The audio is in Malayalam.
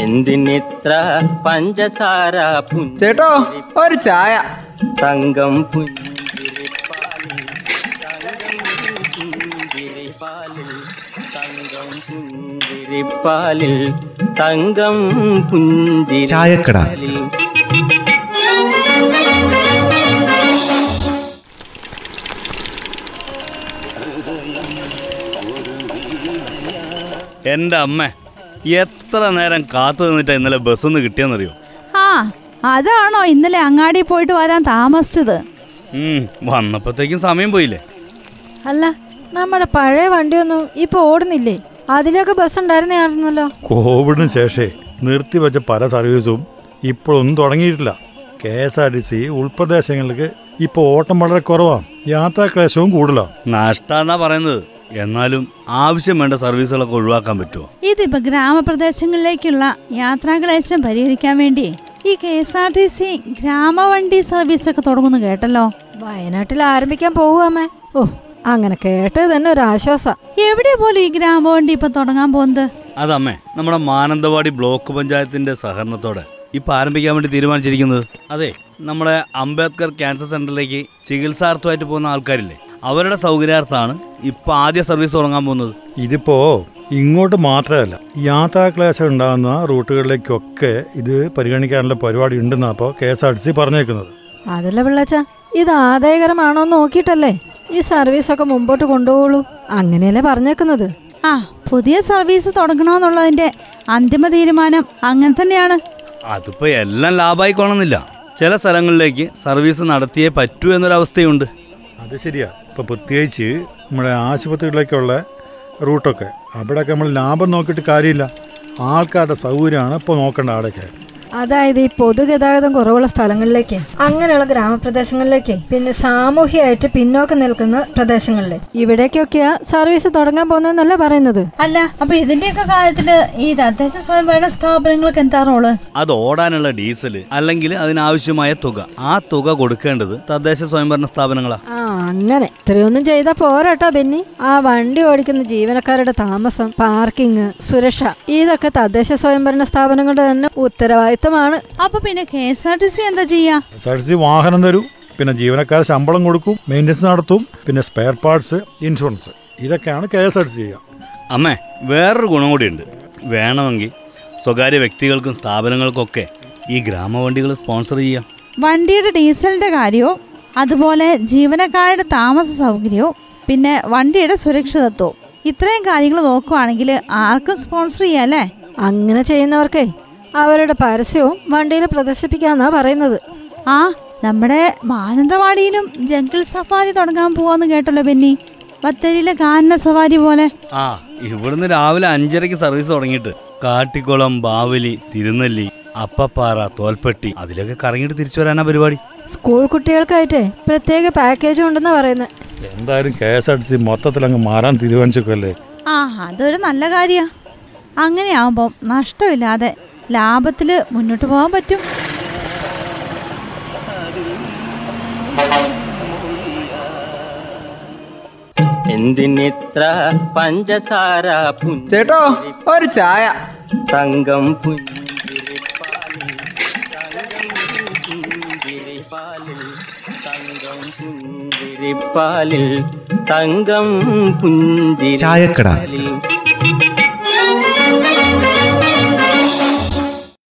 എന്തിനിത്ര പഞ്ചസാര ചേട്ടോ ഒരു ചായ തങ്കം പുഞ്ചിരിപ്പാലിൽ തങ്കം പുഞ്ചിരിപ്പാലിൽ തങ്കം തങ്കം ചായക്കട. എന്റെ അമ്മ എത്ര നേരം കാത്തു നിന്നിട്ടാ ഇന്നലെ ബസ് ഒന്ന് കിട്ടിയെന്നറിയോ? ആ അതാണോ ഇന്നലെ അങ്ങാടി പോയിട്ട് വരാൻ താമസിച്ചത്? വന്നപ്പോഴത്തേക്കും സമയം പോയില്ലേ? അല്ല നമ്മുടെ പഴയ വണ്ടിയൊന്നും ഇപ്പൊ ഓടുന്നില്ലേ? അതിലൊക്കെ ബസ് ഉണ്ടായിരുന്നോ കോവിഡിന് ശേഷേ നിർത്തിവെച്ച പല സർവീസും ഇപ്പോഴൊന്നും തുടങ്ങിയിട്ടില്ല. K S R T C ഉൾപ്രദേശങ്ങൾക്ക് ഇപ്പോൾ ഓട്ടം വളരെ കുറവാണ്. യാത്രാക്ലേശവും കൂടുതലാണ്. നഷ്ടാന്നാ പറയുന്നത്. എന്നാലും ആവശ്യം വേണ്ട സർവീസുകളൊക്കെ ഒഴിവാക്കാൻ പറ്റുമോ? ഇതിപ്പോ ഗ്രാമപ്രദേശങ്ങളിലേക്കുള്ള യാത്രാക്ലേശം പരിഹരിക്കാൻ വേണ്ടി ഈ K S R T C ഗ്രാമവണ്ടി service ഒക്കെ തുടങ്ങുന്നു കേട്ടല്ലോ? വയനാട്ടിൽ ആരംഭിക്കാൻ പോവുകമ്മേ ഓ അങ്ങനെ കേട്ടത് തന്നെ ഒരു ആശ്വാസം എവിടെ പോലും ഈ ഗ്രാമവണ്ടി ഇപ്പൊ തുടങ്ങാൻ പോകുന്നത്? അതമ്മേ നമ്മുടെ മാനന്തവാടി ബ്ലോക്ക് പഞ്ചായത്തിന്റെ സഹകരണത്തോടെ ഇപ്പൊ ആരംഭിക്കാൻ വേണ്ടി തീരുമാനിച്ചിരിക്കുന്നത്. അതെ നമ്മുടെ അംബേദ്കർ ക്യാൻസർ സെന്ററിലേക്ക് ചികിത്സാർത്ഥമായിട്ട് പോകുന്ന ആൾക്കാരില്ലേ? അവരുടെ സൗകര്യാർത്ഥമാണ് ഇപ്പൊ ആദ്യ സർവീസ് തുടങ്ങാൻ പോകുന്നത്. ഇതിപ്പോ ഇങ്ങോട്ട് മാത്രമല്ല യാത്രാക്ലേശം ഉണ്ടാകുന്ന റൂട്ടുകളിലേക്കൊക്കെ ഇത് പരിഗണിക്കാനുള്ള പരിപാടി ഉണ്ടെന്നാണ് അപ്പോൾ K S R T C പറഞ്ഞേക്കുന്നത്. അതല്ല പിള്ളച്ച ഇത് ആദായകരമാണോ എന്ന് നോക്കിയിട്ടല്ലേ ഈ സർവീസൊക്കെ മുമ്പോട്ട് കൊണ്ടുപോകുള്ളൂ അങ്ങനെയല്ലേ പറഞ്ഞേക്കുന്നത്. ആ പുതിയ സർവീസ് തുടങ്ങണമെന്നുള്ളതിന്റെ അന്തിമ തീരുമാനം അങ്ങനെ തന്നെയാണ്. അതിപ്പോ എല്ലാം ലാഭമായിക്കോണമെന്നില്ല ചില സ്ഥലങ്ങളിലേക്ക് സർവീസ് നടത്തിയേ പറ്റൂ എന്നൊരവസ്ഥയുണ്ട്. അത് ശരിയാ. ഇപ്പോൾ പ്രത്യേകിച്ച് നമ്മുടെ ആശുപത്രികളിലേക്കുള്ള റൂട്ടൊക്കെ. അവിടെയൊക്കെ നമ്മൾ ലാഭം നോക്കിയിട്ട് കാര്യമില്ല. ആൾക്കാരുടെ സൗകര്യമാണ് ഇപ്പോൾ നോക്കേണ്ട അവിടെയൊക്കെ അതായത് ഈ പൊതുഗതാഗതം കുറവുള്ള സ്ഥലങ്ങളിലേക്ക് അങ്ങനെയുള്ള ഗ്രാമപ്രദേശങ്ങളിലേക്ക് പിന്നെ സാമൂഹികമായിട്ട് പിന്നോക്കം നിൽക്കുന്ന പ്രദേശങ്ങളിൽ ഇവിടേക്കൊക്കെയാ സർവീസ് തുടങ്ങാൻ പോകുന്നതെന്നല്ല പറയുന്നത്? അല്ല അപ്പൊ ഇതിന്റെയൊക്കെ കാര്യത്തിൽ ഈ തദ്ദേശ സ്വയംഭരണ സ്ഥാപനങ്ങൾക്ക് എന്താ റോൾ? അത് ഓടാനുള്ള ഡീസൽ അല്ലെങ്കിൽ അതിനാവശ്യമായ തുക. ആ തുക കൊടുക്കേണ്ടത് തദ്ദേശ സ്വയംഭരണ സ്ഥാപനങ്ങളാ. ആ അങ്ങനെ. ഇത്രയൊന്നും ചെയ്താൽ പോരാട്ടോ ബെന്നി. ആ വണ്ടി ഓടിക്കുന്ന ജീവനക്കാരുടെ താമസം പാർക്കിംഗ് സുരക്ഷ ഇതൊക്കെ തദ്ദേശ സ്വയംഭരണ സ്ഥാപനങ്ങളുടെ തന്നെ ഉത്തരവാദിത്തമാണ്. അപ്പൊ പിന്നെ K S R T C എന്താ ചെയ്യാ? K S R T C വാഹനം തരൂ പിന്നെ ജീവനക്കാരെ ശമ്പളം കൊടുക്കും മെയിന്റനൻസ് നടത്തും പിന്നെ സ്പെയർ പാർട്സ് ഇൻഷുറൻസ് ഇതൊക്കെയാണ് K S R T C ചെയ്യുക അമ്മേ വേറൊരു ഗുണം കൂടിയുണ്ട് വേണമെങ്കിൽ സ്വകാര്യ വ്യക്തികൾക്കും സ്ഥാപനങ്ങൾക്കൊക്കെ ഈ ഗ്രാമവണ്ടികൾ സ്പോൺസർ ചെയ്യാം. വണ്ടിയുടെ ഡീസലിന്റെ കാര്യവും അതുപോലെ ജീവനക്കാരുടെ താമസ സൗകര്യവും പിന്നെ വണ്ടിയുടെ സുരക്ഷിതത്വവും. ഇത്രയും കാര്യങ്ങൾ നോക്കുവാണെങ്കിൽ ആർക്കും സ്പോൺസർ ചെയ്യാല്ലേ അങ്ങനെ ചെയ്യുന്നവർക്കേ അവരുടെ പരസ്യവും വണ്ടിയിൽ പ്രദർശിപ്പിക്കാന്നാ പറയുന്നത്. ആ നമ്മുടെ മാനന്തവാടിയിലും ജംഗിൾ സഫാരി തുടങ്ങാൻ പോവാന്ന് കേട്ടല്ലോ ബെന്നി. ബത്തേരിയിലെ കാനന സവാരി പോലെ. ആ ഇവിടുന്ന് രാവിലെ അഞ്ചരക്ക് സർവീസ് തുടങ്ങിയിട്ട്. കാട്ടിക്കുളം ബാവലി തിരുനെല്ലി അപ്പപ്പാറ തോൽപ്പെട്ടി അതിലൊക്കെ കറങ്ങിയിട്ട് തിരിച്ചു വരാനാ പരിപാടി. സ്കൂൾ കുട്ടികൾക്കായിട്ടേ പ്രത്യേക പാക്കേജ് ഉണ്ടെന്നാ പറയുന്നത് എന്തായാലും K S R T C മൊത്തത്തിൽ അങ്ങ് മാറാൻ തീരുമാനിച്ചേക്കല്ലേ ആ അതൊരു നല്ല കാര്യമാണ് അങ്ങനെയാവുമ്പം നഷ്ടമില്ലാതെ ലാഭത്തിൽ മുന്നോട്ട് പോകാൻ പറ്റും. എന്തിനിത്ര പഞ്ചസാര ചേട്ടോ ഒരു ചായ. തങ്കം പുഞ്ചിരിപ്പാലിൽ തങ്കം പുഞ്ചിരിപ്പാലിൽ തങ്കം പുഞ്ചിരിപ്പാലിൽ തങ്കം ചായക്കട. പുഞ്ചിരിപ്പാലിൽ